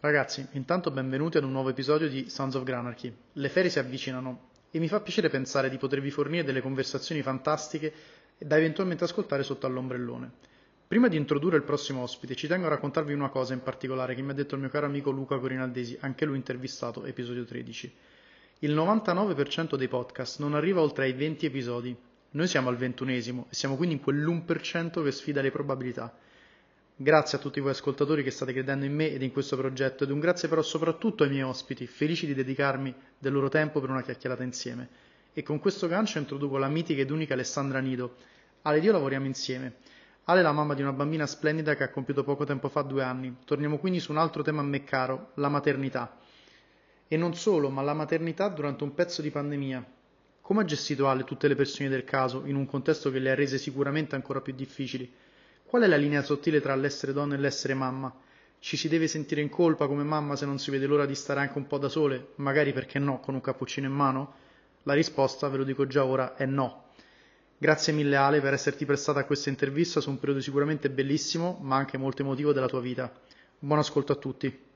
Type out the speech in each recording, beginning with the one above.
Ragazzi, intanto benvenuti ad un nuovo episodio di Sons of Granarchy. Le ferie si avvicinano e mi fa piacere pensare di potervi fornire delle conversazioni fantastiche da eventualmente ascoltare sotto all'ombrellone. Prima di introdurre il prossimo ospite, ci tengo a raccontarvi una cosa in particolare che mi ha detto il mio caro amico Luca Corinaldesi, anche lui intervistato, episodio 13. Il 99% dei podcast non arriva oltre ai 20 episodi. Noi siamo al ventunesimo e siamo quindi in quell'1% che sfida le probabilità. Grazie a tutti voi ascoltatori che state credendo in me ed in questo progetto ed un grazie però soprattutto ai miei ospiti, felici di dedicarmi del loro tempo per una chiacchierata insieme. E con questo gancio introduco la mitica ed unica Alessandra Nido. Ale ed io lavoriamo insieme. Ale è la mamma di una bambina splendida che ha compiuto poco tempo fa due anni. Torniamo quindi su un altro tema a me caro, la maternità. E non solo, ma la maternità durante un pezzo di pandemia. Come ha gestito Ale tutte le persone del caso in un contesto che le ha rese sicuramente ancora più difficili? Qual è la linea sottile tra l'essere donna e l'essere mamma? Ci si deve sentire in colpa come mamma se non si vede l'ora di stare anche un po' da sole, magari perché no, con un cappuccino in mano? La risposta, ve lo dico già ora, è no. Grazie mille Ale per esserti prestata a questa intervista su un periodo sicuramente bellissimo, ma anche molto emotivo della tua vita. Buon ascolto a tutti.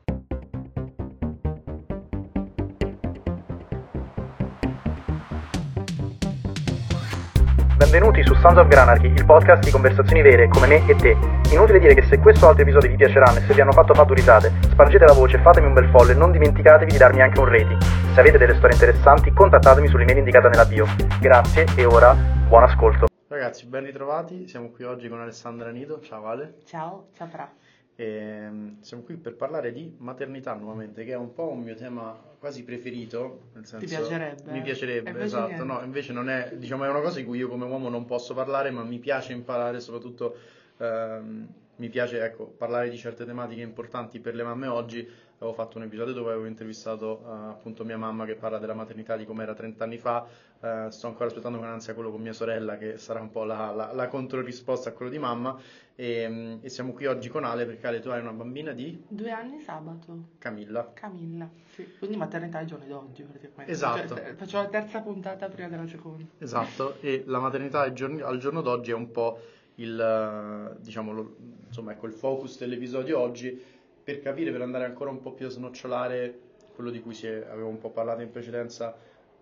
Benvenuti su Sons of Granarchy, il podcast di conversazioni vere come me e te. Inutile dire che se questo o altri episodi vi piaceranno e se vi hanno fatto risate, spargete la voce, fatemi un bel follow e non dimenticatevi di darmi anche un rating. Se avete delle storie interessanti, contattatemi sull'email indicata nella bio. Grazie e ora buon ascolto. Ragazzi, ben ritrovati, siamo qui oggi con Alessandra Nido. Ciao Ale. Ciao, ciao Pra. E ehm, siamo qui per parlare di maternità nuovamente, che è un po' un mio tema quasi preferito. Nel senso, Ti piacerebbe? Mi piacerebbe, esatto. Niente. No, invece non è, diciamo, è una cosa di cui io come uomo non posso parlare, ma mi piace imparare, soprattutto ehm, mi piace ecco, parlare di certe tematiche importanti per le mamme oggi avevo fatto un episodio dove avevo intervistato uh, appunto mia mamma che parla della maternità di come era 30 anni fa, uh, sto ancora aspettando con ansia quello con mia sorella che sarà un po' la, la, la controrisposta a quello di mamma e, um, e, siamo qui oggi con Ale perché Ale tu hai una bambina di? Due anni sabato. Camilla. Camilla, sì. Quindi maternità ai giorni d'oggi praticamente. Esatto. Cioè, faccio la terza puntata prima della seconda. Esatto, e la maternità al giorno, al giorno d'oggi è un po' il, diciamo, lo, insomma, ecco, il focus dell'episodio oggi per capire, per andare ancora un po' più a snocciolare quello di cui è, avevo un po' parlato in precedenza,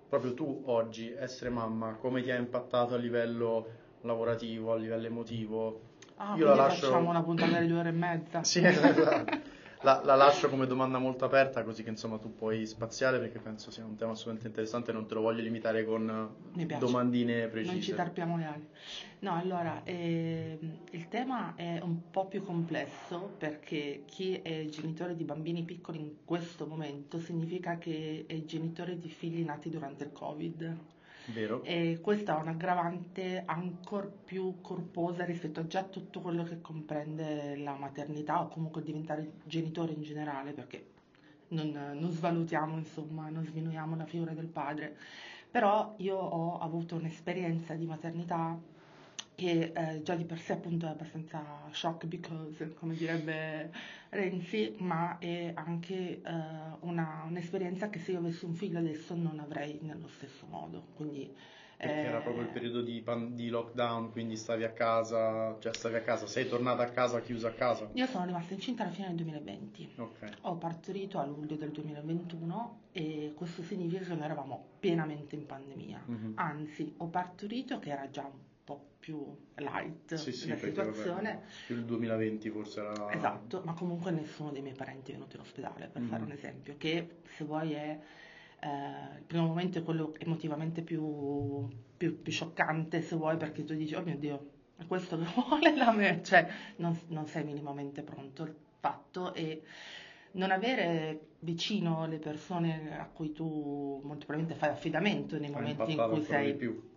proprio tu oggi, essere mamma, come ti ha impattato a livello lavorativo, a livello emotivo? Ah, Io la lascio... facciamo una puntata di due ore e mezza. sì, esatto la, la, lascio come domanda molto aperta così che insomma tu puoi spaziare perché penso sia un tema assolutamente interessante non te lo voglio limitare con domandine precise. Non ci tarpiamo le ali. No, allora, eh, il tema è un po' più complesso perché chi è genitore di bambini piccoli in questo momento significa che è genitore di figli nati durante il Covid. Vero. E questa è un'aggravante ancora più corposa rispetto a già tutto quello che comprende la maternità o comunque diventare genitore in generale, perché non, non svalutiamo, insomma, non sminuiamo la figura del padre. Però io ho avuto un'esperienza di maternità che eh, già di per sé appunto è abbastanza shock because, come direbbe Renzi, ma è anche eh, una, un'esperienza che se io avessi un figlio adesso non avrei nello stesso modo. Quindi, Perché eh, era proprio il periodo di, pan- di, lockdown, quindi stavi a casa, cioè stavi a casa, sei tornata a casa, chiusa a casa? Io sono rimasta incinta alla fine del 2020. Okay. Ho partorito a luglio del 2021 e questo significa che noi eravamo pienamente in pandemia. Mm-hmm. Anzi, ho partorito che era già un po' più light sì, sì, la situazione. Vabbè, più il 2020 forse era... Esatto, ma comunque nessuno dei miei parenti è venuto in ospedale, per mm fare un esempio, che se vuoi è... Eh, il primo momento è quello emotivamente più, più, più, scioccante, se vuoi, perché tu dici, oh mio Dio, è questo che vuole da me, cioè non, non sei minimamente pronto al fatto e non avere vicino le persone a cui tu molto probabilmente fai affidamento nei momenti in cui sei... Più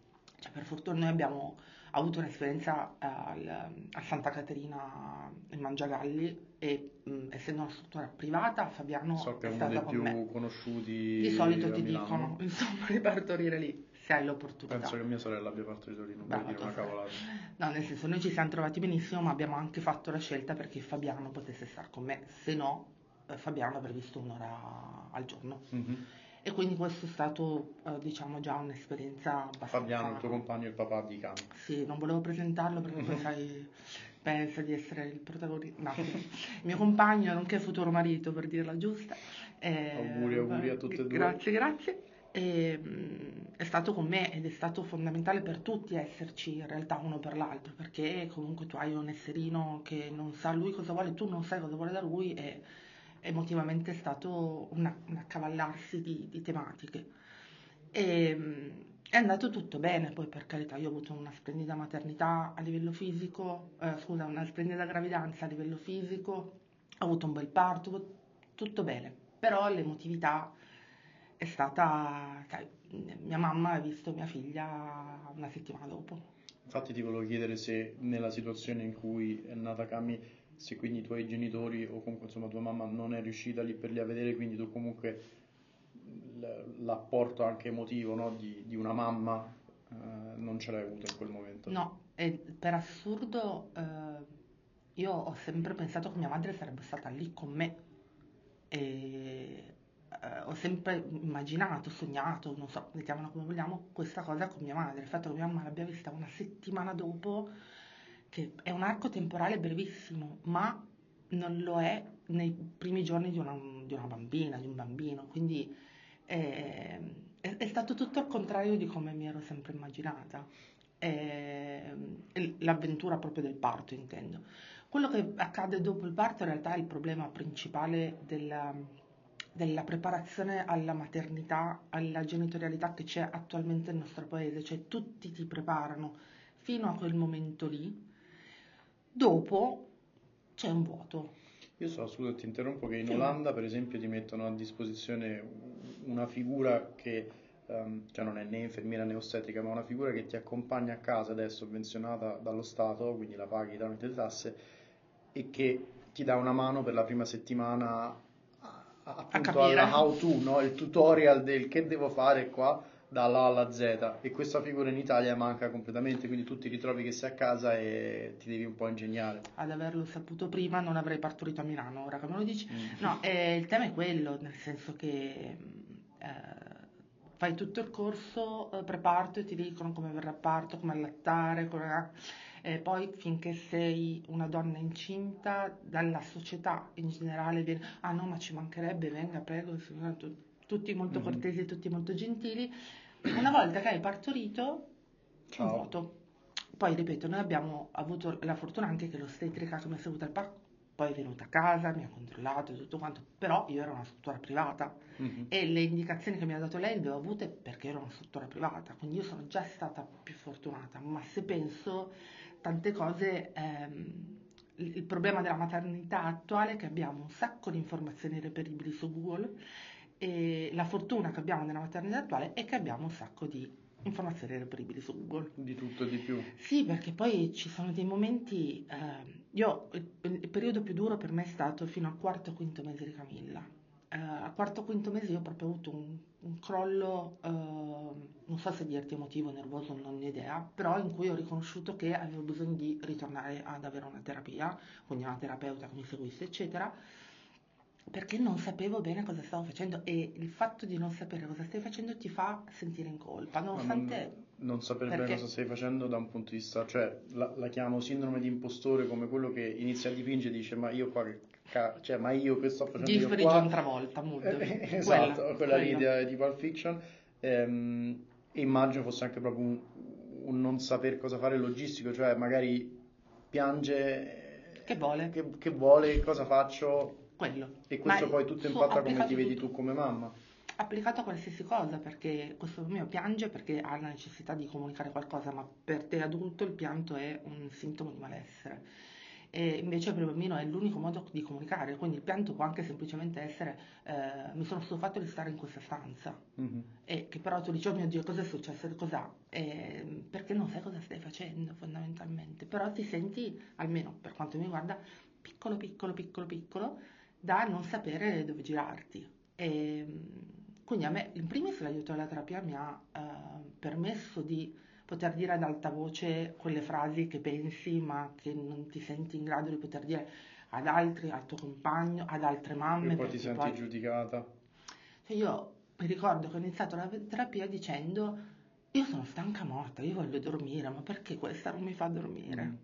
cioè, per fortuna noi abbiamo avuto un'esperienza eh, al, a Santa Caterina in Mangiagalli e mh, essendo una struttura privata Fabiano so che è, è uno dei più me. conosciuti di solito ti Milano. dicono insomma di partorire lì se hai l'opportunità. Penso che mia sorella abbia partorito lì non Brava, dire una cavolata. No nel senso noi ci siamo trovati benissimo ma abbiamo anche fatto la scelta perché Fabiano potesse stare con me se no eh, Fabiano avrebbe visto un'ora al giorno. Mm-hmm e quindi questo è stato eh, diciamo già un'esperienza abbastanza... Fabiano, il tuo compagno, il papà di Cami. Sì, non volevo presentarlo perché poi sai, pensa di essere il protagonista, no, il mio compagno, nonché futuro marito per dirla giusta. Eh, auguri, auguri a tutte e due. Grazie, grazie. E, è stato con me ed è stato fondamentale per tutti esserci in realtà uno per l'altro, perché comunque tu hai un esserino che non sa lui cosa vuole, tu non sai cosa vuole da lui e emotivamente è stato un, accavallarsi di, di tematiche. E, è andato tutto bene, poi per carità io ho avuto una splendida maternità a livello fisico, eh, scusa, una splendida gravidanza a livello fisico, ho avuto un bel parto, tutto bene, però l'emotività è stata, sai, mia mamma ha visto mia figlia una settimana dopo. Infatti ti volevo chiedere se nella situazione in cui è nata Cami, se quindi i tuoi genitori o comunque insomma tua mamma non è riuscita lì per lì a vedere, quindi tu comunque l'apporto anche emotivo no? di, di, una mamma eh, non ce l'hai avuto in quel momento. No, per assurdo eh, io ho sempre pensato che mia madre sarebbe stata lì con me e eh, ho sempre immaginato, sognato, non so, mettiamola come vogliamo, questa cosa con mia madre. Il fatto che mia mamma l'abbia vista una settimana dopo, che è un arco temporale brevissimo, ma non lo è nei primi giorni di una, di una bambina, di un bambino. Quindi è, è, è, stato tutto al contrario di come mi ero sempre immaginata. È, l'avventura proprio del parto, intendo. Quello che accade dopo il parto in realtà è il problema principale della, della preparazione alla maternità, alla genitorialità che c'è attualmente nel nostro paese, cioè tutti ti preparano fino a quel momento lì, dopo c'è un vuoto. Io so, scusa, ti interrompo, che in sì. Olanda per esempio ti mettono a disposizione una figura che, um, cioè non è né infermiera né ostetrica, ma una figura che ti accompagna a casa, adesso sovvenzionata dallo Stato, quindi la paghi tramite le tasse, e che ti dà una mano per la prima settimana appunto alla how to, no? il tutorial del che devo fare qua dalla A alla Z e questa figura in Italia manca completamente, quindi tu ti ritrovi che sei a casa e ti devi un po' ingegnare. Ad averlo saputo prima non avrei partorito a Milano, ora che me lo dici. Mm. No, eh, il tema è quello, nel senso che eh, fai tutto il corso eh, preparto e ti dicono come verrà parto, come allattare, come eh, poi finché sei una donna incinta, dalla società in generale viene, ah no ma ci mancherebbe, venga prego, tutti molto mm-hmm. cortesi, tutti molto gentili. Una volta che hai partorito, Ciao. un vuoto. Poi ripeto, noi abbiamo avuto la fortuna anche che l'ostetrica che mi ha seguito al parco poi è venuta a casa, mi ha controllato tutto quanto, però io ero una struttura privata mm-hmm. e le indicazioni che mi ha dato lei le ho avute perché ero una struttura privata, quindi io sono già stata più fortunata, ma se penso tante cose, ehm, il problema della maternità attuale è che abbiamo un sacco di informazioni reperibili su Google e la fortuna che abbiamo nella maternità attuale è che abbiamo un sacco di informazioni reperibili su Google. Di tutto e di più. Sì, perché poi ci sono dei momenti, eh, io il, il, periodo più duro per me è stato fino al quarto o quinto mese di Camilla eh, a quarto o quinto mese io ho proprio avuto un, un crollo, eh, non so se dirti emotivo, nervoso, non ho idea, però in cui ho riconosciuto che avevo bisogno di ritornare ad avere una terapia, quindi una terapeuta che mi seguisse, eccetera, perché non sapevo bene cosa stavo facendo e il fatto di non sapere cosa stai facendo ti fa sentire in colpa, nonostante... Non, non sapere perché... bene cosa stai facendo da un punto di vista, cioè la, la chiamo sindrome di impostore come quello che inizia a dipingere e dice ma io qua che cioè, ma io che sto facendo Gilfrey io qua... John Travolta, mood. esatto, quella, quella lì di, di Pulp Fiction. Ehm, immagino fosse anche proprio un, un, non saper cosa fare logistico, cioè magari piange... Che vuole. Che, che vuole, cosa faccio? Quello. E questo ma poi tutto impatta come ti vedi tu come mamma applicato a qualsiasi cosa perché questo bambino piange perché ha la necessità di comunicare qualcosa ma per te adulto il pianto è un sintomo di malessere e invece per il bambino è l'unico modo di comunicare, quindi il pianto può anche semplicemente essere eh, mi sono stufato di stare in questa stanza mm-hmm. e che però tu dici oh mio Dio cosa è successo, cos'ha? E, perché non sai cosa stai facendo fondamentalmente, però ti senti, almeno per quanto mi riguarda, piccolo piccolo piccolo piccolo da non sapere dove girarti. E, quindi a me in primis l'aiuto della terapia mi ha eh, permesso di poter dire ad alta voce quelle frasi che pensi ma che non ti senti in grado di poter dire ad altri, al tuo compagno, ad altre mamme. E poi ti senti poi... giudicata. Cioè io mi ricordo che ho iniziato la terapia dicendo io sono stanca morta, io voglio dormire, ma perché questa non mi fa dormire? Mm.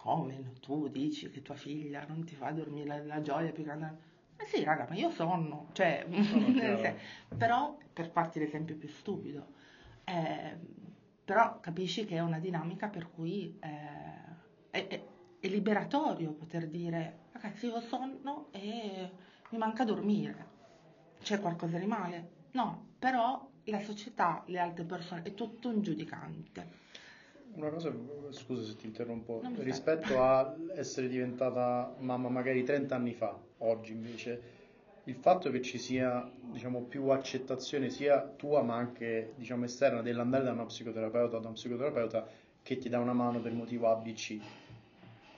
Come tu dici che tua figlia non ti fa dormire la, gioia più grande? Eh sì, raga, ma io sonno, cioè, però per farti l'esempio più stupido, eh, però capisci che è una dinamica per cui eh, è, è, è, liberatorio poter dire, ragazzi, io sonno e mi manca dormire, c'è qualcosa di male? No, però la società, le altre persone, è tutto un giudicante. Una cosa, scusa se ti interrompo, rispetto a essere diventata mamma magari 30 anni fa, oggi invece, il fatto che ci sia diciamo, più accettazione sia tua ma anche diciamo, esterna dell'andare da uno psicoterapeuta o da un psicoterapeuta che ti dà una mano per motivo ABC,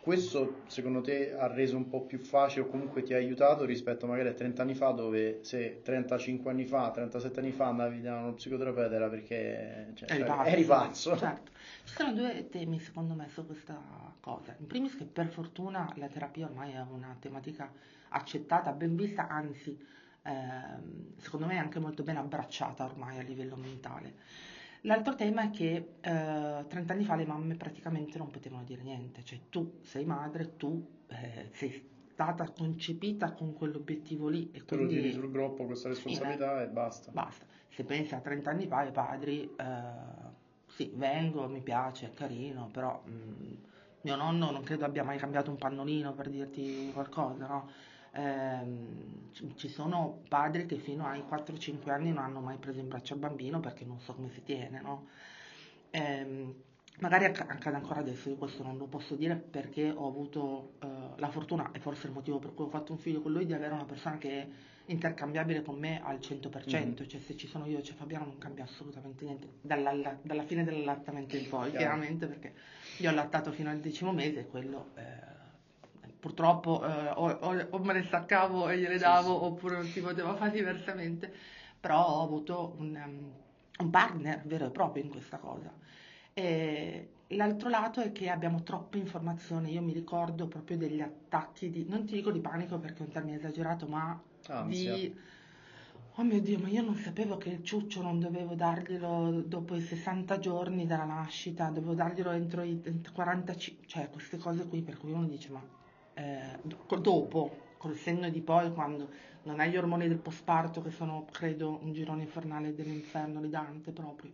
questo secondo te ha reso un po' più facile o comunque ti ha aiutato rispetto magari a 30 anni fa dove se 35 anni fa, 37 anni fa andavi da uno psicoterapeuta era perché cioè, eri, pazzo, eri pazzo. Certo. Ci sono due temi secondo me su questa cosa. In primis che per fortuna la terapia ormai è una tematica accettata, ben vista, anzi ehm, secondo me anche molto ben abbracciata ormai a livello mentale. L'altro tema è che eh, 30 anni fa le mamme praticamente non potevano dire niente, cioè tu sei madre, tu eh, sei stata concepita con quell'obiettivo lì. E Te quindi, lo tiri sul gruppo questa responsabilità eh, e basta. Basta. Se pensi a 30 anni fa i padri, eh, sì, vengo, mi piace, è carino, però mh, mm, mio nonno non credo abbia mai cambiato un pannolino per dirti qualcosa, no? Ehm, ci sono padri che fino ai 4-5 anni non hanno mai preso in braccio il bambino perché non so come si tiene, no? Ehm, magari accade ancora adesso, io questo non lo posso dire perché ho avuto eh, la fortuna, e forse il motivo per cui ho fatto un figlio con lui, di avere una persona che è intercambiabile con me al 100%, mm-hmm. cioè se ci sono io e c'è Fabiano non cambia assolutamente niente, dalla, dalla fine dell'allattamento in poi, chiaramente, perché io ho allattato fino al decimo mese e quello... Eh, purtroppo eh, o, o, o, me ne staccavo e gliele davo sì, sì. oppure non si poteva fare diversamente, però ho avuto un, um, un partner vero e proprio in questa cosa. E l'altro lato è che abbiamo troppe informazioni, io mi ricordo proprio degli attacchi di, non ti dico di panico perché è un termine esagerato, ma Ansia. di... Oh mio Dio, ma io non sapevo che il ciuccio non dovevo darglielo dopo i 60 giorni dalla nascita, dovevo darglielo entro i 45, cioè queste cose qui per cui uno dice ma eh, dopo, col senno di poi, quando non hai gli ormoni del posparto, che sono, credo, un girone infernale dell'inferno di Dante proprio,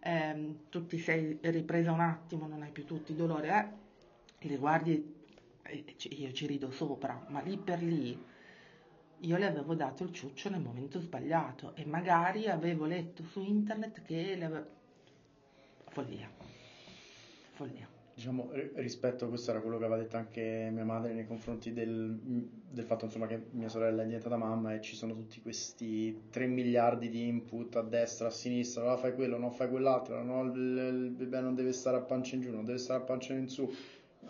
eh, tu ti sei ripresa un attimo, non hai più tutti i dolori, eh, li guardi, eh, io ci rido sopra, ma lì per lì io le avevo dato il ciuccio nel momento sbagliato e magari avevo letto su internet che le avevo... Follia. Follia diciamo, rispetto a questo era quello che aveva detto anche mia madre nei confronti del, del fatto insomma, che mia sorella è diventata mamma e ci sono tutti questi 3 miliardi di input a destra, a sinistra, no, fai quello, non fai quell'altro, no, il, il bebè non deve stare a pancia in giù, non deve stare a pancia in su.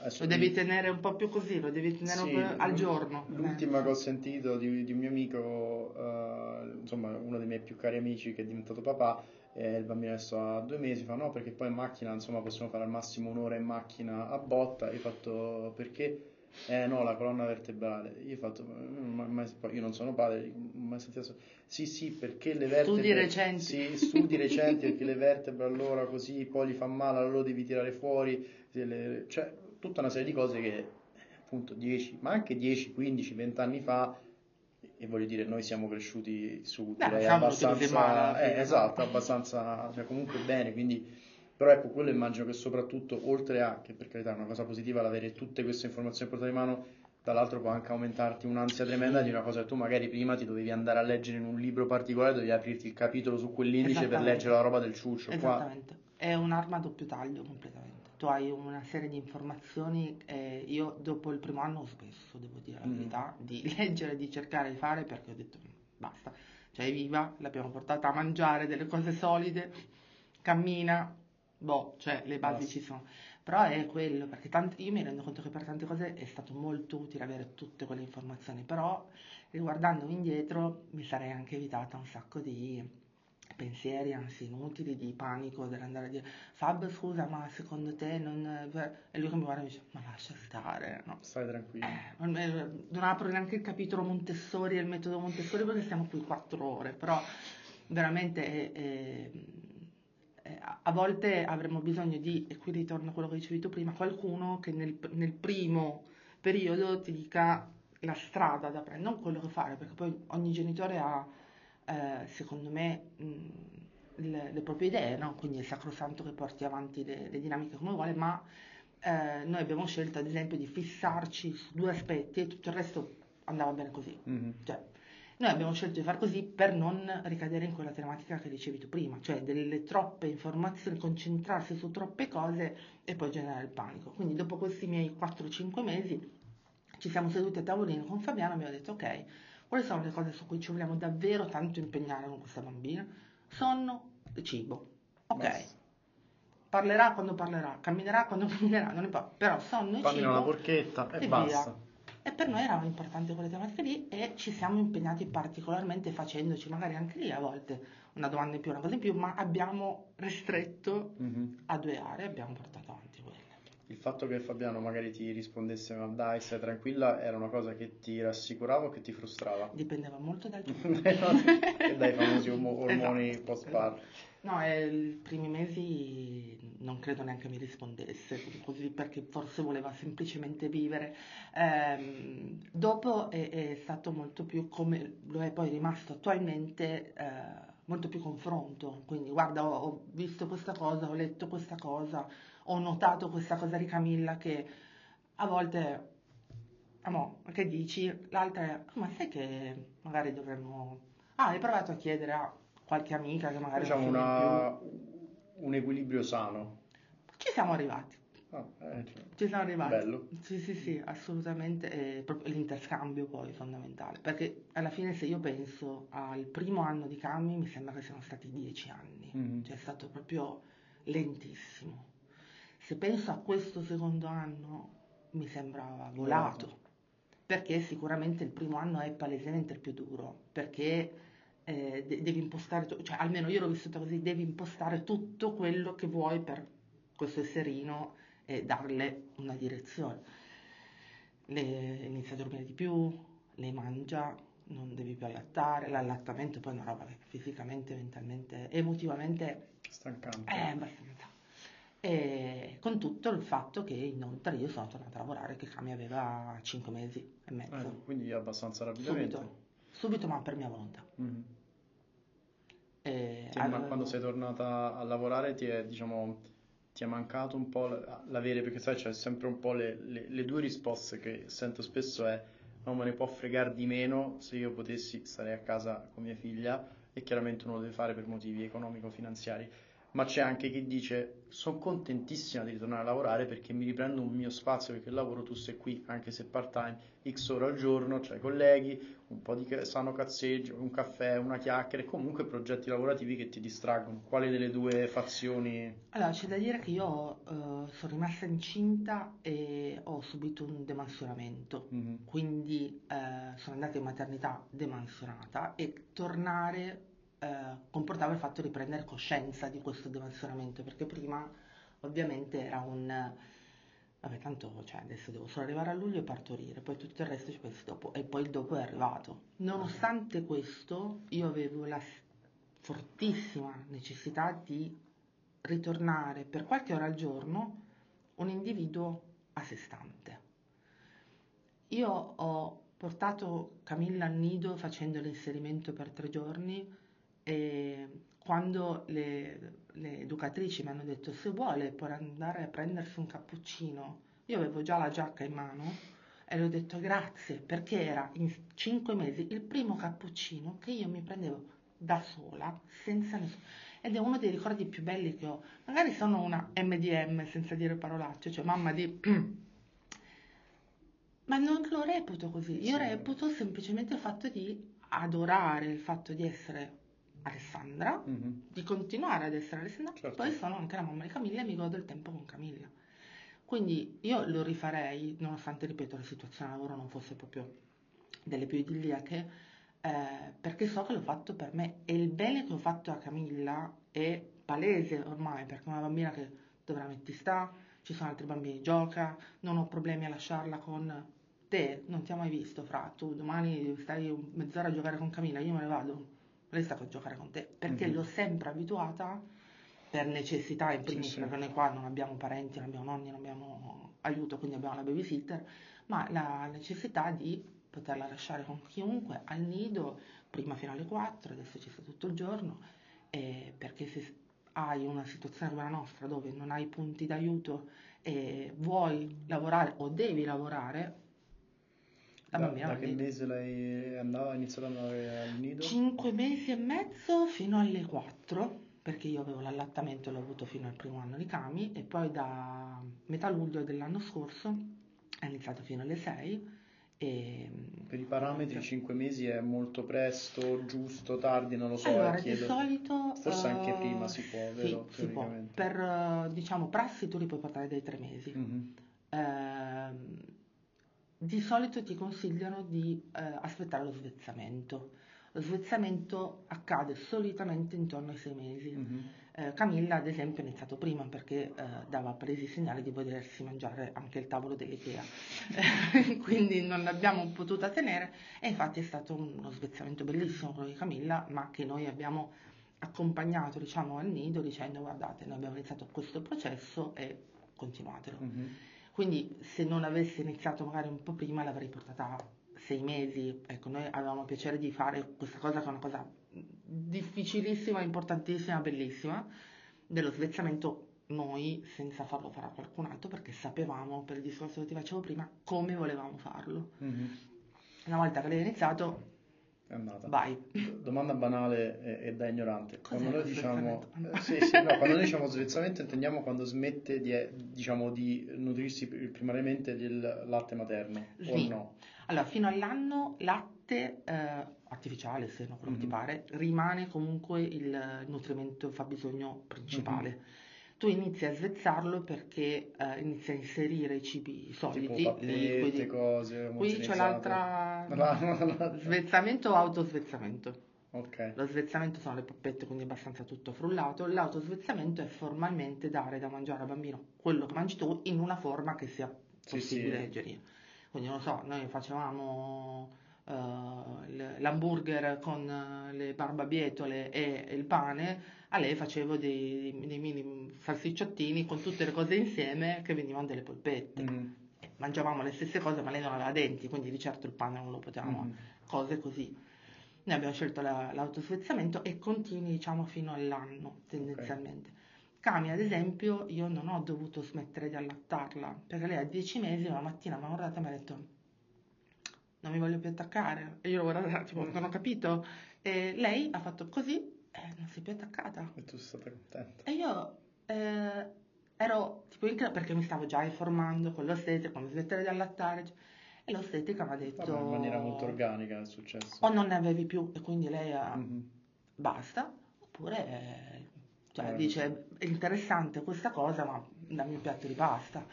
Adesso lo devi tenere un po' più così, lo devi tenere sì, al giorno. L'ultima eh. che ho sentito di, di un mio amico, uh, insomma uno dei miei più cari amici che è diventato papà, e il bambino adesso ha due mesi, fa no perché poi in macchina insomma possiamo fare al massimo un'ora in macchina a botta, io ho fatto perché? Eh no, la colonna vertebrale. Io ho fatto, ma, io non sono padre, mai sentito. Sì, sì, perché le vertebre. Studi recenti. Sì, studi recenti perché le vertebre allora così poi gli fa male, allora lo devi tirare fuori. Cioè, tutta una serie di cose che appunto 10, ma anche 10, 15, 20 anni fa e voglio dire noi siamo cresciuti su direi no, abbastanza eh, esatto abbastanza cioè comunque bene quindi però ecco quello immagino che soprattutto oltre a che per carità è una cosa positiva l'avere tutte queste informazioni portate in mano dall'altro può anche aumentarti un'ansia tremenda di una cosa che tu magari prima ti dovevi andare a leggere in un libro particolare dovevi aprirti il capitolo su quell'indice per leggere la roba del ciuccio esattamente. Qua... è un'arma a doppio taglio completamente tu hai una serie di informazioni, eh, io dopo il primo anno ho smesso, devo dire la mm. verità, di leggere, di cercare di fare perché ho detto basta, cioè è viva, l'abbiamo portata a mangiare delle cose solide, cammina, boh, cioè le basi basta. ci sono. Però è quello, perché tanti, io mi rendo conto che per tante cose è stato molto utile avere tutte quelle informazioni, però riguardandomi indietro mi sarei anche evitata un sacco di pensieri anzi inutili di panico dell'andare a dire Fab scusa ma secondo te non e lui che mi guarda e mi dice ma lascia stare no? stai tranquillo eh, non apro neanche il capitolo Montessori e il metodo Montessori perché stiamo qui quattro ore però veramente è, è, eh, a volte avremo bisogno di, e qui ritorno a quello che dicevi tu prima, qualcuno che nel, nel primo periodo ti dica la strada da prendere, non quello che fare, perché poi ogni genitore ha, eh, secondo me, mh, le, le, proprie idee, no? quindi è sacrosanto che porti avanti le, le dinamiche come vuole, ma eh, noi abbiamo scelto ad esempio di fissarci su due aspetti e tutto il resto andava bene così. Mm-hmm. Cioè, noi abbiamo scelto di far così per non ricadere in quella tematica che dicevi tu prima, cioè delle troppe informazioni, concentrarsi su troppe cose e poi generare il panico. Quindi dopo questi miei 4-5 mesi ci siamo seduti a tavolino con Fabiano e abbiamo detto ok, quali sono le cose su cui ci vogliamo davvero tanto impegnare con questa bambina? Sonno e cibo. Ok. Basta. Parlerà quando parlerà, camminerà quando camminerà, non importa, però sonno e Fammi cibo. una porchetta e, e basta. Via. E per noi erano importanti quelle tematiche lì e ci siamo impegnati particolarmente facendoci magari anche lì a volte una domanda in più, una cosa in più, ma abbiamo ristretto mm-hmm. a due aree abbiamo portato. Il fatto che Fabiano magari ti rispondesse ma dai stai tranquilla era una cosa che ti rassicurava o che ti frustrava? Dipendeva molto dal giorno. e dai famosi ormoni esatto. post-par. No, eh, i primi mesi non credo neanche mi rispondesse, così perché forse voleva semplicemente vivere. Eh, dopo è, è, stato molto più come lo è poi rimasto attualmente, eh, molto più confronto. Quindi guarda, ho, ho, visto questa cosa, ho letto questa cosa, ho notato questa cosa di Camilla che a volte, amo, che dici? L'altra è, ma sai che magari dovremmo... Ah, hai provato a chiedere a qualche amica che magari... Diciamo una, un equilibrio sano. Ci siamo arrivati. Ah, eh, cioè, Ci siamo arrivati. Bello. Sì, sì, sì, assolutamente. È proprio l'interscambio poi è fondamentale. Perché alla fine se io penso al primo anno di Cami mi sembra che siano stati dieci anni. Mm-hmm. Cioè è stato proprio lentissimo. Se penso a questo secondo anno mi sembrava volato. Perché sicuramente il primo anno è palesemente il più duro. Perché eh, devi impostare, cioè almeno io l'ho vissuta così, devi impostare tutto quello che vuoi per questo esserino e darle una direzione. Le, inizia a dormire di più, le mangia, non devi più allattare, l'allattamento poi è una roba che fisicamente, mentalmente, emotivamente stancante. È abbastanza. E con tutto il fatto che inoltre io sono tornata a lavorare, che Cami aveva 5 mesi e mezzo. Eh, quindi abbastanza rapidamente. Subito, subito ma per mia volontà. Mm-hmm. E, allora... quando sei tornata a lavorare ti è, diciamo, ti è mancato un po' l'avere, perché sai c'è sempre un po' le, le, le, due risposte che sento spesso è non me ne può fregare di meno se io potessi stare a casa con mia figlia e chiaramente uno lo deve fare per motivi economico-finanziari ma c'è anche chi dice sono contentissima di ritornare a lavorare perché mi riprendo un mio spazio perché il lavoro tu sei qui anche se part time x ore al giorno c'hai colleghi un po' di sano cazzeggio un caffè una chiacchiera e comunque progetti lavorativi che ti distraggono. Quali delle due fazioni? Allora c'è da dire che io uh, sono rimasta incinta e ho subito un demansionamento mm-hmm. quindi uh, sono andata in maternità demansionata e tornare eh, comportava il fatto di prendere coscienza di questo dimensionamento, perché prima ovviamente era un... Vabbè, tanto cioè, adesso devo solo arrivare a luglio e partorire, poi tutto il resto ci pensi dopo, e poi il dopo è arrivato. Nonostante questo, io avevo la fortissima necessità di ritornare per qualche ora al giorno un individuo a sé stante. Io ho portato Camilla al nido facendo l'inserimento per tre giorni e quando le, le educatrici mi hanno detto se vuole può andare a prendersi un cappuccino, io avevo già la giacca in mano e le ho detto grazie perché era in cinque mesi il primo cappuccino che io mi prendevo da sola, senza nessuno. Ed è uno dei ricordi più belli che ho. Magari sono una MDM senza dire parolacce, cioè mamma di... Ma non lo reputo così, io reputo semplicemente il fatto di adorare il fatto di essere Alessandra, mm-hmm. di continuare ad essere Alessandra, certo. poi sono anche la mamma di Camilla e mi godo il tempo con Camilla. Quindi io lo rifarei, nonostante, ripeto, la situazione al lavoro non fosse proprio delle più idilliache, eh, perché so che l'ho fatto per me e il bene che ho fatto a Camilla è palese ormai, perché è una bambina che dovrà metti sta, ci sono altri bambini, gioca, non ho problemi a lasciarla con te, non ti ho mai visto, fra, tu domani stai mezz'ora a giocare con Camilla, io me ne vado, lei sta a giocare con te, perché mm-hmm. l'ho sempre abituata per necessità in primis, Sì, sì. perché noi qua non abbiamo parenti, non abbiamo nonni, non abbiamo aiuto, quindi abbiamo la babysitter, ma la necessità di poterla lasciare con chiunque al nido, prima fino alle 4, adesso ci sta tutto il giorno, perché se hai una situazione come la nostra dove non hai punti d'aiuto e vuoi lavorare o devi lavorare, Da, da va che mese lei ha iniziato ad andare al nido? 5 mesi e mezzo fino alle 4, perché io avevo l'allattamento e l'ho avuto fino al primo anno di Cami, e poi da metà luglio dell'anno scorso è iniziato fino alle 6. E... Per i parametri 5 mesi è molto presto, giusto, tardi, non lo so, Allora, eh, di chiedo. solito... Forse anche eh, prima si può, sì, vero? si può. Per, eh, diciamo, prassi tu li puoi portare dai 3 mesi. Mhm. Ehm, di solito ti consigliano di eh, aspettare lo svezzamento. Lo svezzamento accade solitamente intorno ai 6 mesi. Mhm. Eh, Camilla, ad esempio, è iniziato prima perché eh, dava presi segnali di volersi mangiare anche il tavolo dell'IKEA, quindi non l'abbiamo potuta tenere e infatti è stato uno svezzamento bellissimo quello di Camilla, ma che noi abbiamo accompagnato diciamo, al nido dicendo guardate, noi abbiamo iniziato questo processo e continuatelo. Mhm. Quindi se non avessi iniziato magari un po' prima l'avrei portata sei mesi. Ecco, noi avevamo piacere di fare questa cosa che è una cosa difficilissima, importantissima, bellissima, dello svezzamento noi senza farlo fare a qualcun altro perché sapevamo, per il discorso che ti facevo prima, come volevamo farlo. Mhm. Una volta che l'hai iniziato, È andata. vai. Domanda banale e, e da ignorante. Quando noi diciamo, svezzamento? eh, sì, sì, no, quando noi diciamo svezzamento intendiamo quando smette di, diciamo, di nutrirsi pri- primariamente del latte materno, o Sì. no? Allora, fino all'anno latte eh, artificiale, se non quello che ti Mhm. pare, rimane comunque il nutrimento fabbisogno principale. Mhm. Tu inizi a svezzarlo perché eh, inizi a inserire i cibi solidi, Tipo liquidi. cose Qui c'è l'altra svezzamento o autosvezzamento. Ok. Lo svezzamento sono le pappette, quindi abbastanza tutto frullato. L'autosvezzamento è formalmente dare da mangiare al bambino quello che mangi tu in una forma che sia Sì, possibile sì. digerire. Quindi non so, noi facevamo l- l'hamburger con eh, le barbabietole e il pane, a lei facevo dei, dei mini salsicciottini con tutte le cose insieme che venivano delle polpette. E mangiavamo le stesse cose, ma lei non aveva denti, quindi di certo il pane non lo potevamo Mhm. cose così. Noi abbiamo scelto la- l'autosvezzamento e continui diciamo fino all'anno tendenzialmente. Cami ad esempio io non ho dovuto smettere di allattarla perché lei a 10 mesi una mattina mi ha guardata e mi ha detto non mi voglio più attaccare e io l'ho guardata tipo non ho capito e lei ha fatto così e non è più attaccata E tu sei stata contenta. e io eh, ero tipo in cla- perché mi stavo già informando con l'ostetrica come smettere di allattare e l'ostetrica mi ha detto Vabbè, in maniera molto organica è successo. o non ne avevi più e quindi lei ha Mhm. basta, oppure eh, cioè, Eh, dice è interessante questa cosa, ma dammi un piatto di pasta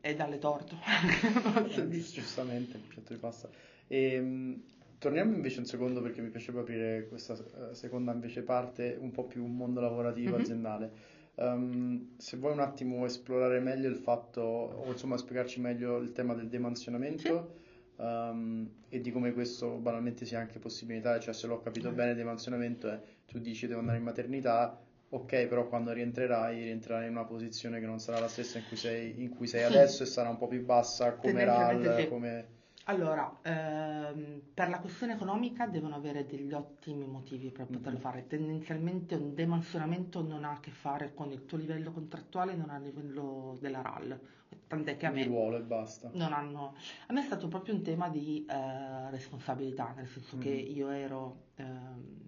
e dalle torto. Posso Eh. Giustamente, il piatto di pasta. Ehm, torniamo invece un secondo perché mi piaceva aprire questa eh, seconda invece parte un po' più mondo lavorativo Mhm. aziendale. Ehm, se vuoi un attimo esplorare meglio il fatto, o insomma spiegarci meglio il tema del demansionamento ehm, e di come questo banalmente sia anche possibilità, cioè se l'ho capito Mm. bene, il demansionamento è tu dici devo andare in maternità, ok, però quando rientrerai, rientrerai in una posizione che non sarà la stessa in cui sei, in cui sei Sì. adesso e sarà un po' più bassa come RAL, sì. come... Allora, ehm, per la questione economica devono avere degli ottimi motivi per poterlo Mhm. fare. Tendenzialmente un demansionamento non ha a che fare con il tuo livello contrattuale, non ha a livello della RAL. Tant'è che a di me ruolo e basta. non hanno... A me è stato proprio un tema di eh, responsabilità, nel senso che Mhm. io ero ehm,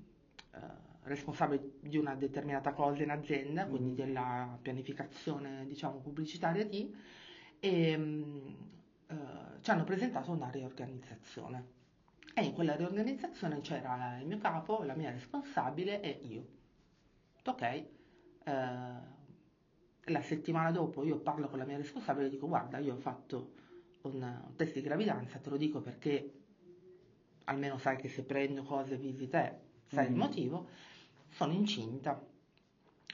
eh, responsabile di una determinata cosa in azienda, quindi Mhm. della pianificazione, diciamo, pubblicitaria di, e mm, eh, ci hanno presentato una riorganizzazione. E in quella riorganizzazione c'era il mio capo, la mia responsabile e io. Ok, eh, la settimana dopo io parlo con la mia responsabile e dico guarda io ho fatto un, un test di gravidanza, te lo dico perché almeno sai che se prendo cose visite sai il Mhm. motivo, sono incinta.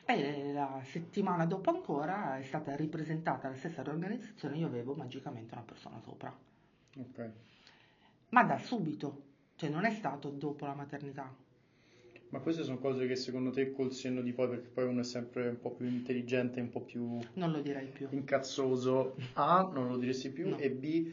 E la settimana dopo ancora è stata ripresentata la stessa riorganizzazione, io avevo magicamente una persona sopra. Ok. Ma da subito, cioè non è stato dopo la maternità. Ma queste sono cose che secondo te col senno di poi, perché poi uno è sempre un po' più intelligente, un po' più... Non lo direi più. Incazzoso. A, non lo diresti più, No. e B,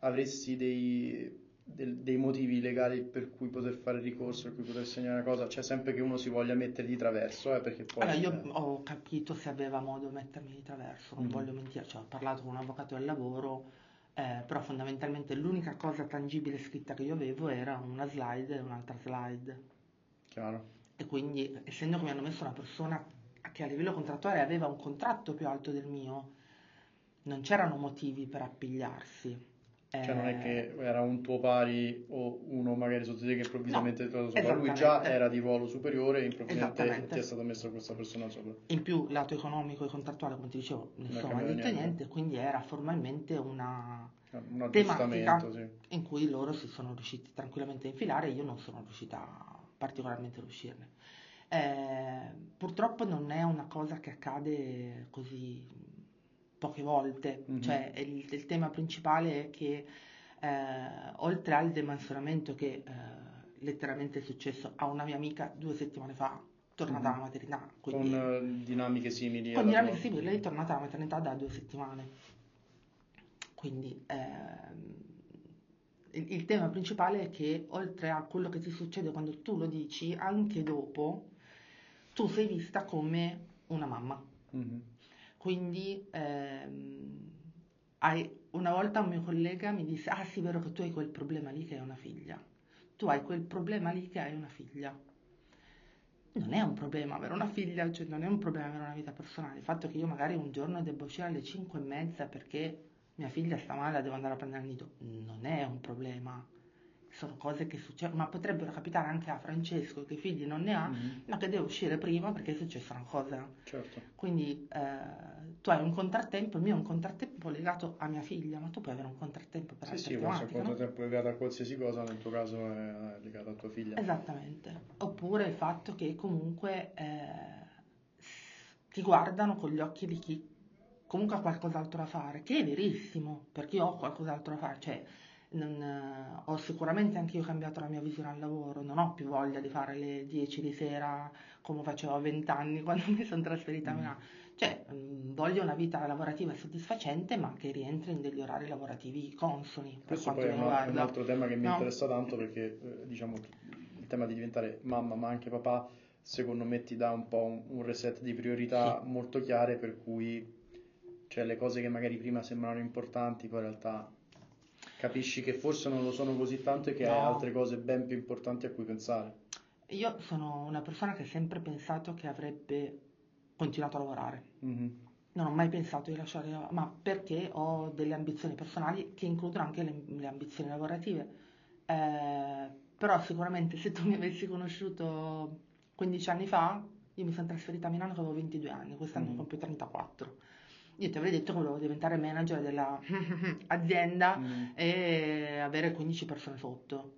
avresti dei, del- dei motivi legali per cui poter fare ricorso, per cui poter segnare una cosa, c'è sempre che uno si voglia mettere di traverso, eh, perché poi... Allora, io eh, ho capito se aveva modo di mettermi di traverso, non Mhm. voglio mentire, cioè, ho parlato con un avvocato del lavoro, eh, però fondamentalmente l'unica cosa tangibile scritta che io avevo era una slide e un'altra slide. Chiaro. E quindi, essendo che mi hanno messo una persona che a livello contrattuale aveva un contratto più alto del mio, non c'erano motivi per appigliarsi. Cioè non è Eh, che era un tuo pari o uno magari sotto te che improvvisamente No, è trovato sopra. Lui già era di ruolo superiore e improvvisamente ti è stato messo questa persona sopra. In più, lato economico e contrattuale, come ti dicevo, Non cambiava detto niente. niente, quindi era formalmente una Un tematica sì. in cui loro si sono riusciti tranquillamente a infilare e io non sono riuscita particolarmente ad uscirne. Eh, purtroppo non è una cosa che accade così poche volte, Mhm. cioè il, il tema principale è che eh, oltre al demansionamento che eh, letteralmente è successo a una mia amica due settimane fa, tornata Mhm. alla maternità, Con quindi eh, dinamiche simili. con dinamiche tua. simili, lei è tornata alla maternità da due settimane. Quindi ehm, il, il tema principale è che oltre a quello che ti succede quando tu lo dici, anche dopo, tu sei vista come una mamma. Mhm. Quindi ehm, una volta un mio collega mi disse, ah sì, vero che tu hai quel problema lì che hai una figlia. Tu hai quel problema lì che hai una figlia. Non è un problema avere una figlia, cioè non è un problema avere una vita personale. Il fatto che io magari un giorno devo uscire alle 5 e mezza perché mia figlia sta male, la devo andare a prendere al nido, non è un problema. Sono cose che succedono, ma potrebbero capitare anche a Francesco che figli non ne ha, Mhm. ma che deve uscire prima perché è successa una cosa. Certo. Quindi eh, tu hai un contrattempo, il mio è un contrattempo legato a mia figlia, ma tu puoi avere un contrattempo per Sì, altre sì, può essere tematiche, quanto no? legato a qualsiasi cosa, nel tuo caso è legato a tua figlia. Esattamente. Oppure il fatto che comunque eh, ti guardano con gli occhi di chi comunque ha qualcos'altro da fare, che è verissimo, perché io ho qualcos'altro da fare, cioè non, eh, ho sicuramente anche io cambiato la mia visione al lavoro, non ho più voglia di fare le 10 di sera come facevo a 20 anni quando mi sono trasferita a Mm. Milano. Cioè, mh, voglio una vita lavorativa soddisfacente, ma che rientri in degli orari lavorativi consoni, Questo poi è, mi un- è un altro tema che mi No. interessa tanto perché, eh, diciamo, il tema di diventare mamma ma anche papà, secondo me ti dà un po' un, un reset di priorità molto chiare per cui, cioè, le cose che magari prima sembravano importanti, poi in realtà capisci che forse non lo sono così tanto e che hai No. altre cose ben più importanti a cui pensare. Io sono una persona che ha sempre pensato che avrebbe continuato a lavorare. Mhm. Non ho mai pensato di lasciare, la- ma perché ho delle ambizioni personali che includono anche le, le ambizioni lavorative. Eh, però sicuramente se tu mi avessi conosciuto 15 anni fa, io mi sono trasferita a Milano che avevo 22 anni, quest'anno Mhm. compio 34. Io ti avrei detto che volevo diventare manager della azienda Mhm. e avere 15 persone sotto.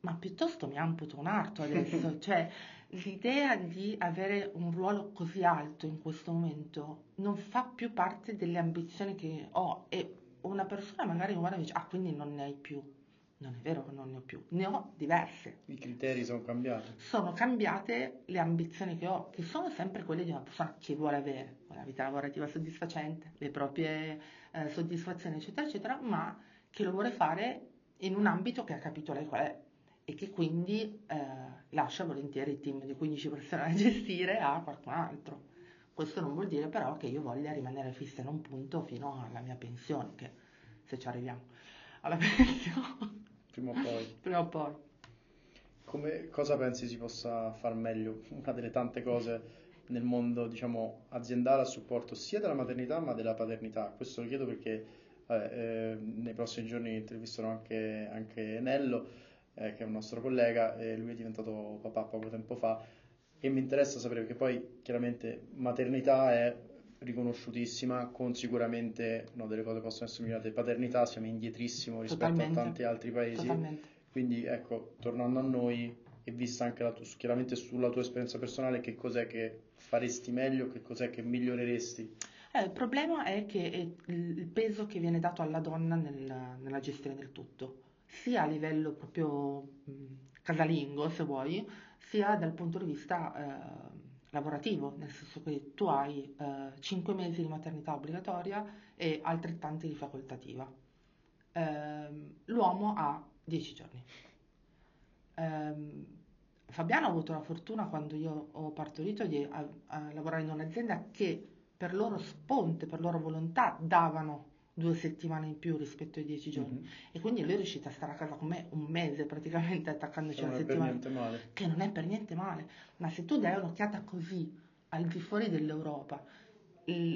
Ma piuttosto mi amputo un arto adesso, cioè l'idea di avere un ruolo così alto in questo momento non fa più parte delle ambizioni che ho e una persona magari mi guarda e dice ah quindi non ne hai più. Non è vero che non ne ho più, ne ho diverse. I criteri sono cambiati. Sono cambiate le ambizioni che ho, che sono sempre quelle di una persona che vuole avere una vita lavorativa soddisfacente, le proprie eh, soddisfazioni, eccetera, eccetera, ma che lo vuole fare in un ambito che ha capito lei qual è e che quindi eh, lascia volentieri il team di 15 persone da gestire a qualcun altro. Questo non vuol dire però che io voglia rimanere fissa in un punto fino alla mia pensione, che se ci arriviamo alla pensione, Prima o poi. prima o poi. Come, cosa pensi si possa far meglio? Una delle tante cose nel mondo, diciamo, aziendale a supporto sia della maternità ma della paternità. Questo lo chiedo perché vabbè, eh, nei prossimi giorni intervisterò anche, anche Nello, eh, che è un nostro collega, e lui è diventato papà poco tempo fa e mi interessa sapere perché poi chiaramente maternità è riconosciutissima con sicuramente no, delle cose possono essere migliorate. Paternità siamo indietrissimo rispetto Totalmente. a tanti altri paesi. Totalmente. Quindi ecco, tornando a noi e vista anche la tua- chiaramente sulla tua esperienza personale, che cos'è che faresti meglio, che cos'è che miglioreresti? Eh, il problema è che è il il peso che viene dato alla donna nel- nella gestione del tutto, sia a livello proprio mh, casalingo, se vuoi, sia dal punto di vista eh, lavorativo, nel senso che tu hai eh, 5 mesi di maternità obbligatoria e altrettanti di facoltativa. Eh, l'uomo ha 10 giorni. Eh, Fabiano ha avuto la fortuna quando io ho partorito di a, a lavorare in un'azienda che per loro sponte, per loro volontà davano due settimane in più rispetto ai dieci giorni. Mm-hmm. e quindi lui è riuscito a stare a casa con me un mese praticamente attaccandoci una settimana. che non è per niente male. Ma se tu dai un'occhiata così al di fuori dell'Europa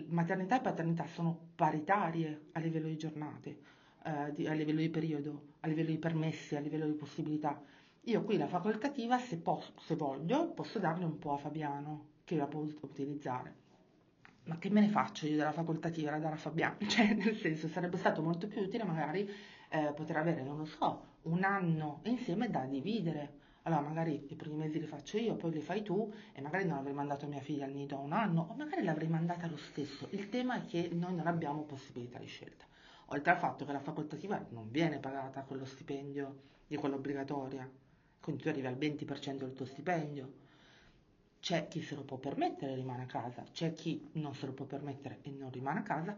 maternità e paternità sono paritarie a livello di giornate eh, di, a livello di periodo a livello di permessi a livello di possibilità. Io qui la facoltativa se, posso, se voglio posso darne un po' a Fabiano che la può utilizzare ma che me ne faccio io della facoltativa da dare a Fabiano? Cioè, nel senso, sarebbe stato molto più utile magari eh, poter avere, non lo so, un anno insieme da dividere. Allora, magari i primi mesi li faccio io, poi li fai tu, e magari non avrei mandato mia figlia al nido un anno, o magari l'avrei mandata lo stesso. Il tema è che noi non abbiamo possibilità di scelta. Oltre al fatto che la facoltativa non viene pagata con lo stipendio di quella obbligatoria, quindi tu arrivi al 20% del tuo stipendio c'è chi se lo può permettere e rimane a casa, c'è chi non se lo può permettere e non rimane a casa,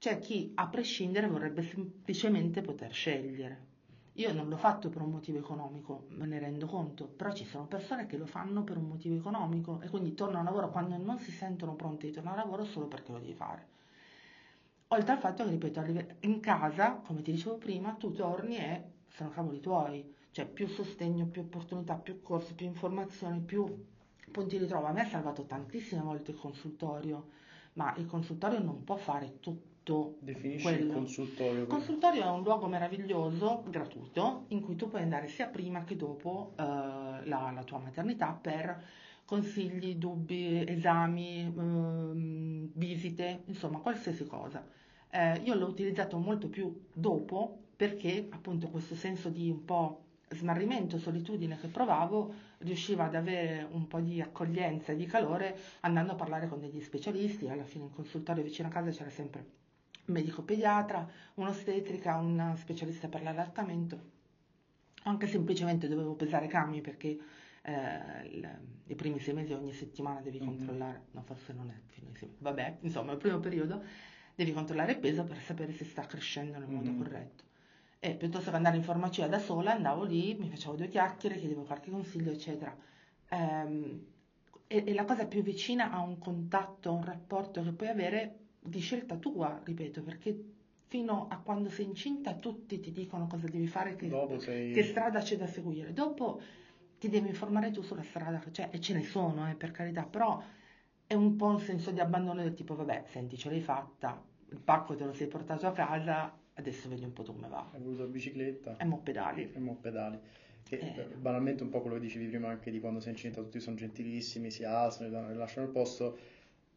c'è chi a prescindere vorrebbe semplicemente poter scegliere. Io non l'ho fatto per un motivo economico, me ne rendo conto, però ci sono persone che lo fanno per un motivo economico e quindi tornano a lavoro quando non si sentono pronti di tornare a lavoro solo perché lo devi fare. Oltre al fatto che, ripeto, in casa, come ti dicevo prima, tu torni e sono cavoli tuoi, cioè più sostegno, più opportunità, più corsi, più informazioni, più punti di trova. A me ha salvato tantissime volte il consultorio, ma il consultorio non può fare tutto. Definisci quello. il consultorio. Il consultorio è un luogo meraviglioso, gratuito, in cui tu puoi andare sia prima che dopo eh, la, la, tua maternità per consigli, dubbi, esami, eh, visite, insomma qualsiasi cosa. Eh, io l'ho utilizzato molto più dopo perché appunto questo senso di un po' smarrimento, solitudine che provavo, riusciva ad avere un po' di accoglienza e di calore andando a parlare con degli specialisti. Alla fine in consultorio vicino a casa c'era sempre un medico pediatra, un'ostetrica, un specialista per l'allattamento. Anche semplicemente dovevo pesare cambi perché eh, il, i primi sei mesi ogni settimana devi mm-hmm. controllare, no forse non è fino ai sei mesi, vabbè, insomma il primo periodo devi controllare il peso per sapere se sta crescendo nel modo mm-hmm. corretto e piuttosto che andare in farmacia da sola andavo lì, mi facevo due chiacchiere, chiedevo qualche consiglio, eccetera. Ehm, e, la cosa più vicina a un contatto, a un rapporto che puoi avere di scelta tua, ripeto, perché fino a quando sei incinta tutti ti dicono cosa devi fare, che, sei... che strada c'è da seguire. Dopo ti devi informare tu sulla strada c'è, e ce ne sono, eh, per carità, però è un po' un senso di abbandono del tipo, vabbè, senti, ce l'hai fatta, il pacco te lo sei portato a casa, adesso vedi un po' come va. Hai voluto la bicicletta? E mo pedali. E mo pedali. Che eh. banalmente un po' quello che dicevi prima anche di quando sei incinta, tutti sono gentilissimi, si alzano, e lasciano il posto,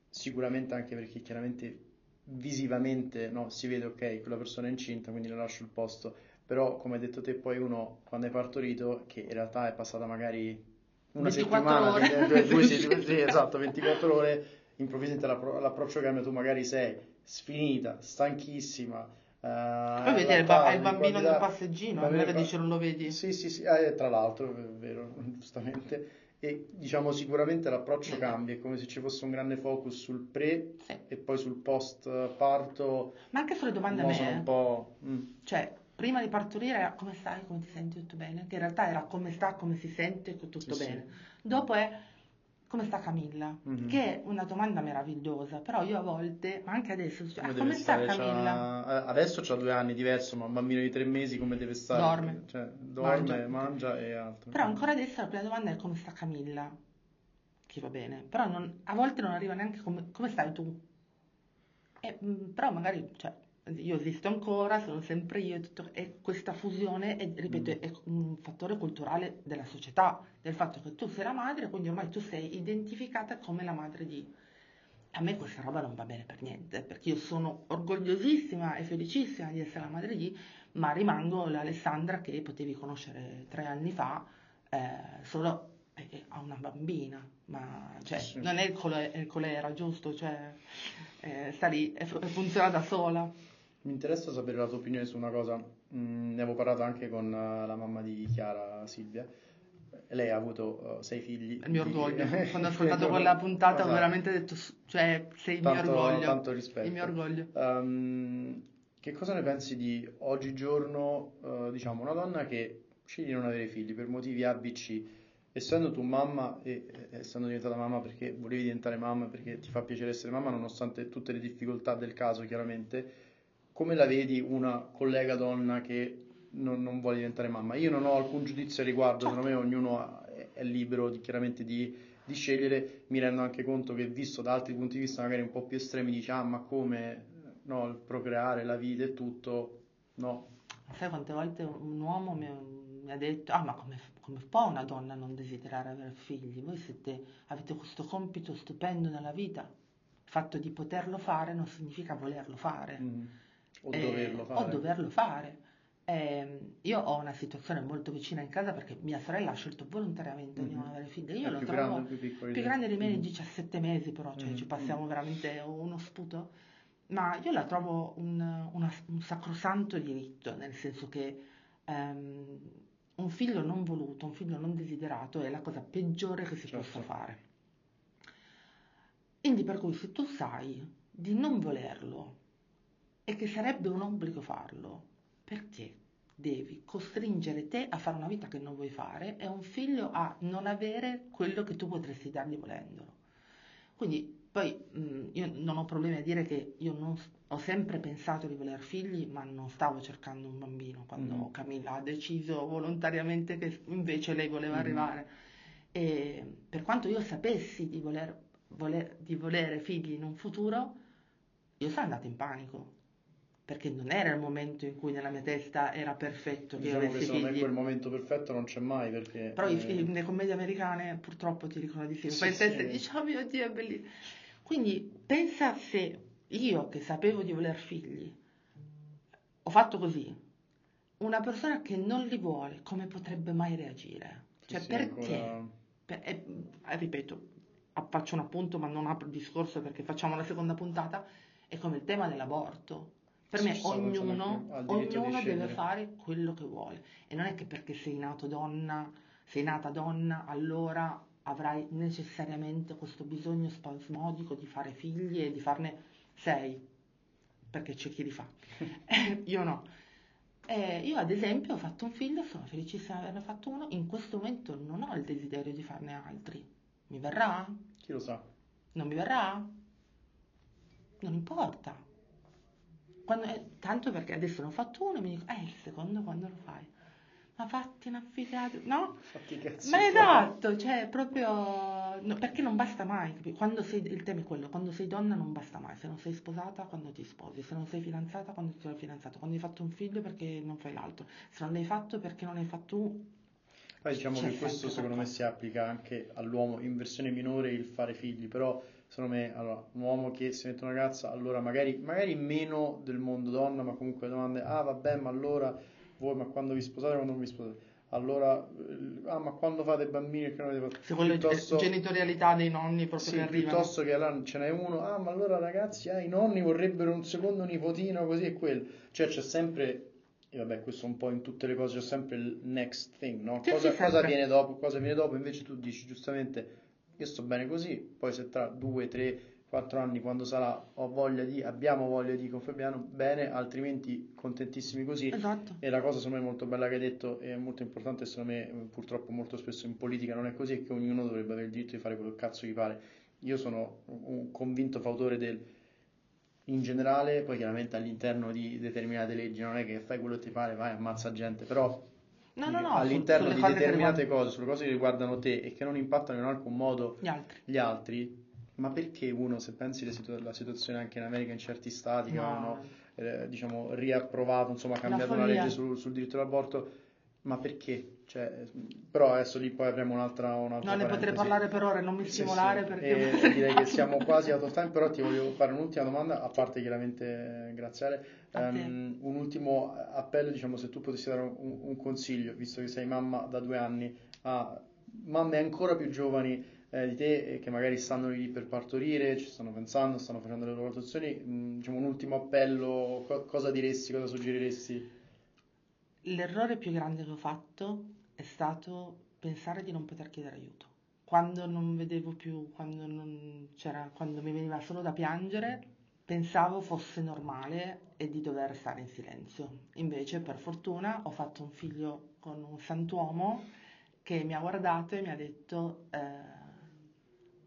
sicuramente anche perché chiaramente visivamente no, si vede ok, quella persona è incinta, quindi le lascio il posto, però come hai detto te poi uno quando hai partorito, che in realtà è passata magari una settimana, ore. Due, sì, esatto, 24 ore, improvvisamente l'approccio cambia, tu magari sei sfinita, stanchissima, Uh, Poi vedere il, il bambino nel passeggino, a me dice non lo vedi. Sì, sì, sì, eh, tra l'altro, è vero, giustamente. E diciamo sicuramente l'approccio cambia, è come se ci fosse un grande focus sul pre sì. e poi sul post parto. Ma anche sulle domande a me. Un po'... Mm. Cioè, prima di partorire era come stai, come ti senti, tutto bene? Che in realtà era come sta, come si sente, tutto sì, bene. Sì. Dopo è come sta Camilla? Mm-hmm. Che è una domanda meravigliosa, però io a volte, ma anche adesso, cioè, come, come sta Camilla? C'ha... Adesso ha due anni diverso, ma un bambino di tre mesi come deve stare? Dorme. Cioè, dorme, mangia. mangia e altro. Però ancora adesso la prima domanda è come sta Camilla? Che va bene, però non, a volte non arriva neanche come, come stai tu? E, mm, però magari, cioè, io esisto ancora, sono sempre io, tutto, e questa fusione, è, ripeto, mm. è un fattore culturale della società, del fatto che tu sei la madre, quindi ormai tu sei identificata come la madre di... A me questa roba non va bene per niente, perché io sono orgogliosissima e felicissima di essere la madre di, ma rimango l'Alessandra che potevi conoscere tre anni fa, eh, solo perché ha una bambina, ma cioè, sì. non è il, cole, il colera, giusto? Cioè, eh, sta lì e funziona da sola. Mi interessa sapere la tua opinione su una cosa, mm, ne avevo parlato anche con la mamma di Chiara, Silvia, lei ha avuto uh, sei figli. Il mio orgoglio. Quando ho ascoltato quella puntata esatto. ho veramente detto, cioè, sei il mio orgoglio. Tanto rispetto. Il mio orgoglio. Um, che cosa ne pensi di oggigiorno, uh, diciamo, una donna che sceglie di non avere figli per motivi ABC, essendo tu mamma e essendo diventata mamma perché volevi diventare mamma, perché ti fa piacere essere mamma, nonostante tutte le difficoltà del caso, chiaramente, come la vedi una collega donna che non, non vuole diventare mamma? Io non ho alcun giudizio al riguardo, certo. secondo me ognuno è libero di, chiaramente di, di, scegliere, mi rendo anche conto che visto da altri punti di vista magari un po' più estremi, dici ah ma come no, il procreare, la vita e tutto, no. Sai quante volte un uomo mi, mi ha detto, ah ma come, come, può una donna non desiderare avere figli? Voi siete, avete questo compito stupendo nella vita, il fatto di poterlo fare non significa volerlo fare. Mm. O, eh, doverlo fare. o doverlo fare. Eh, io ho una situazione molto vicina in casa perché mia sorella ha scelto volontariamente mm-hmm. di non mhm. avere figli. Io è lo più trovo grande, più, più grande di me di 17 mesi, però cioè, mm-hmm. ci passiamo veramente uno sputo. Ma io la trovo un, una, un sacrosanto diritto, nel senso che um, un figlio non voluto, un figlio non desiderato è la cosa peggiore che si certo. possa fare. Quindi per cui se tu sai di non volerlo e che sarebbe un obbligo farlo, perché devi costringere te a fare una vita che non vuoi fare e un figlio a non avere quello che tu potresti dargli volendolo. Quindi poi mh, mm, io non ho problemi a dire che io non, ho sempre pensato di voler figli, ma non stavo cercando un bambino quando mm. Camilla ha deciso volontariamente che invece lei voleva mm. arrivare. E per quanto io sapessi di voler, voler, di volere figli in un futuro, io sono andata in panico perché non era il momento in cui nella mia testa era perfetto che diciamo io avessi che figli. me quel momento perfetto non c'è mai perché... Però eh... le commedie americane purtroppo ti dicono di sì. Poi sì, in testa sì. dici, oh mio Dio, è bellissimo. Quindi pensa se io che sapevo di voler figli ho fatto così, una persona che non li vuole, come potrebbe mai reagire? Cioè sì, perché? Ancora... Per, eh, ripeto, faccio un appunto ma non apro il discorso perché facciamo la seconda puntata, è come il tema dell'aborto per me ognuno, ognuno deve fare quello che vuole e non è che perché sei nato donna, sei nata donna, allora avrai necessariamente questo bisogno spasmodico di fare figli e di farne sei, perché c'è chi li fa. io no. Eh, io ad esempio ho fatto un figlio, sono felicissima di averne fatto uno, in questo momento non ho il desiderio di farne altri. Mi verrà? Chi lo sa? Non mi verrà? Non importa quando, eh, tanto perché adesso ne ho fatto uno e mi dico, eh, il secondo quando lo fai? Ma fatti un affidato, no? Fatti cazzo. Ma esatto, cioè proprio, no, perché non basta mai, quando sei, il tema è quello, quando sei donna non basta mai, se non sei sposata quando ti sposi, se non sei fidanzata quando ti sei fidanzato, quando hai fatto un figlio perché non fai l'altro, se non l'hai fatto perché non hai fatto un... Poi diciamo che questo secondo me si applica anche all'uomo in versione minore il fare figli, però secondo me, allora, un uomo che si mette una ragazza, allora magari, magari meno del mondo donna, ma comunque domande, ah vabbè, ma allora voi, ma quando vi sposate, quando non vi sposate? Allora, eh, ah, ma quando fate bambini che non avete fatto? Se quella piuttosto, genitorialità dei nonni proprio sì, che arrivano. piuttosto che allora ce n'è uno, ah, ma allora ragazzi, ah, i nonni vorrebbero un secondo nipotino, così e quello. Cioè c'è sempre, e vabbè, questo un po' in tutte le cose, c'è sempre il next thing, no? Cosa, cosa viene dopo, cosa viene dopo, invece tu dici giustamente io sto bene così, poi se tra due, tre, quattro anni quando sarà ho voglia di, abbiamo voglia di con Fabiano, bene, altrimenti contentissimi così. Esatto. E la cosa secondo me molto bella che hai detto e molto importante, secondo me purtroppo molto spesso in politica non è così, è che ognuno dovrebbe avere il diritto di fare quello che cazzo gli pare. Io sono un convinto fautore del in generale, poi chiaramente all'interno di determinate leggi non è che fai quello che ti pare, vai, ammazza gente, però No, no, no, all'interno di determinate cose, sulle cose che riguardano te e che non impattano in alcun modo gli altri, gli altri ma perché uno, se pensi alla situazione anche in America in certi stati che no. hanno eh, diciamo, riapprovato, insomma, cambiato una legge sul, sul diritto all'aborto, ma perché? Cioè, però adesso lì poi avremo un'altra, un'altra No, ne potrei parlare per ore, non mi stimolare sì, sì. perché... E direi che siamo quasi out of time, però ti voglio fare un'ultima domanda, a parte chiaramente graziare, um, un ultimo appello, diciamo, se tu potessi dare un, un, consiglio, visto che sei mamma da due anni, a mamme ancora più giovani eh, di te che magari stanno lì per partorire, ci stanno pensando, stanno facendo le loro valutazioni, mh, diciamo un ultimo appello, co- cosa diresti, cosa suggeriresti? L'errore più grande che ho fatto è stato pensare di non poter chiedere aiuto. Quando non vedevo più, quando, non quando mi veniva solo da piangere, pensavo fosse normale e di dover stare in silenzio. Invece, per fortuna, ho fatto un figlio con un santuomo che mi ha guardato e mi ha detto eh,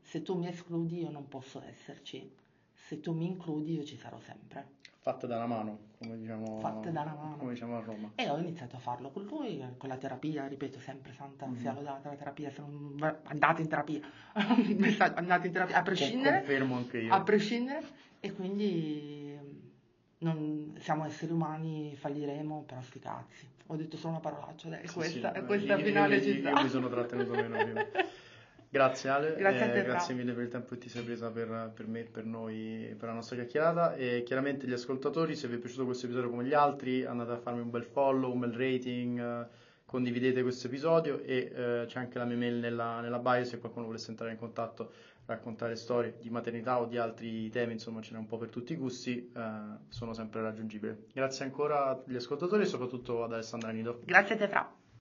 se tu mi escludi io non posso esserci, se tu mi includi io ci sarò sempre. Fatte da una mano, come diciamo, Fatte da una mano. come diciamo a Roma. E ho iniziato a farlo con lui, con la terapia, ripeto sempre, santa Mhm. sia lodata la terapia, non andate in terapia, andate in terapia, a prescindere, Confermo anche io. a prescindere, e quindi non, siamo esseri umani, falliremo, però sti cazzi. Ho detto solo una parolaccia, dai, Sì, questa, sì, e questa io- finale io, ci io, sta. io mi sono trattenuto meno prima. Grazie Ale, Grazie eh, te, grazie mille per il tempo che ti sei presa per, per me, per noi, per la nostra chiacchierata e chiaramente gli ascoltatori, se vi è piaciuto questo episodio come gli altri, andate a farmi un bel follow, un bel rating, eh, condividete questo episodio e eh, c'è anche la mia mail nella, nella bio se qualcuno volesse entrare in contatto, raccontare storie di maternità o di altri temi, insomma ce n'è un po' per tutti i gusti, eh, sono sempre raggiungibile. Grazie ancora agli ascoltatori e soprattutto ad Alessandra Nido. Grazie a te, Fra.